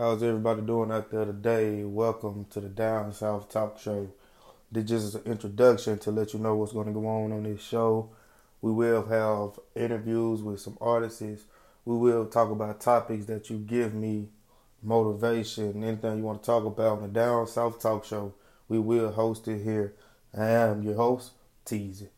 How's everybody doing out there today? Welcome to the Down South Talk Show. This just is an introduction to let you know what's going to go on on this show. We will have interviews with some artists. We will talk about topics that you give me, motivation, anything you want to talk about on the Down South Talk Show. We will host it here. I am your host, Teasy.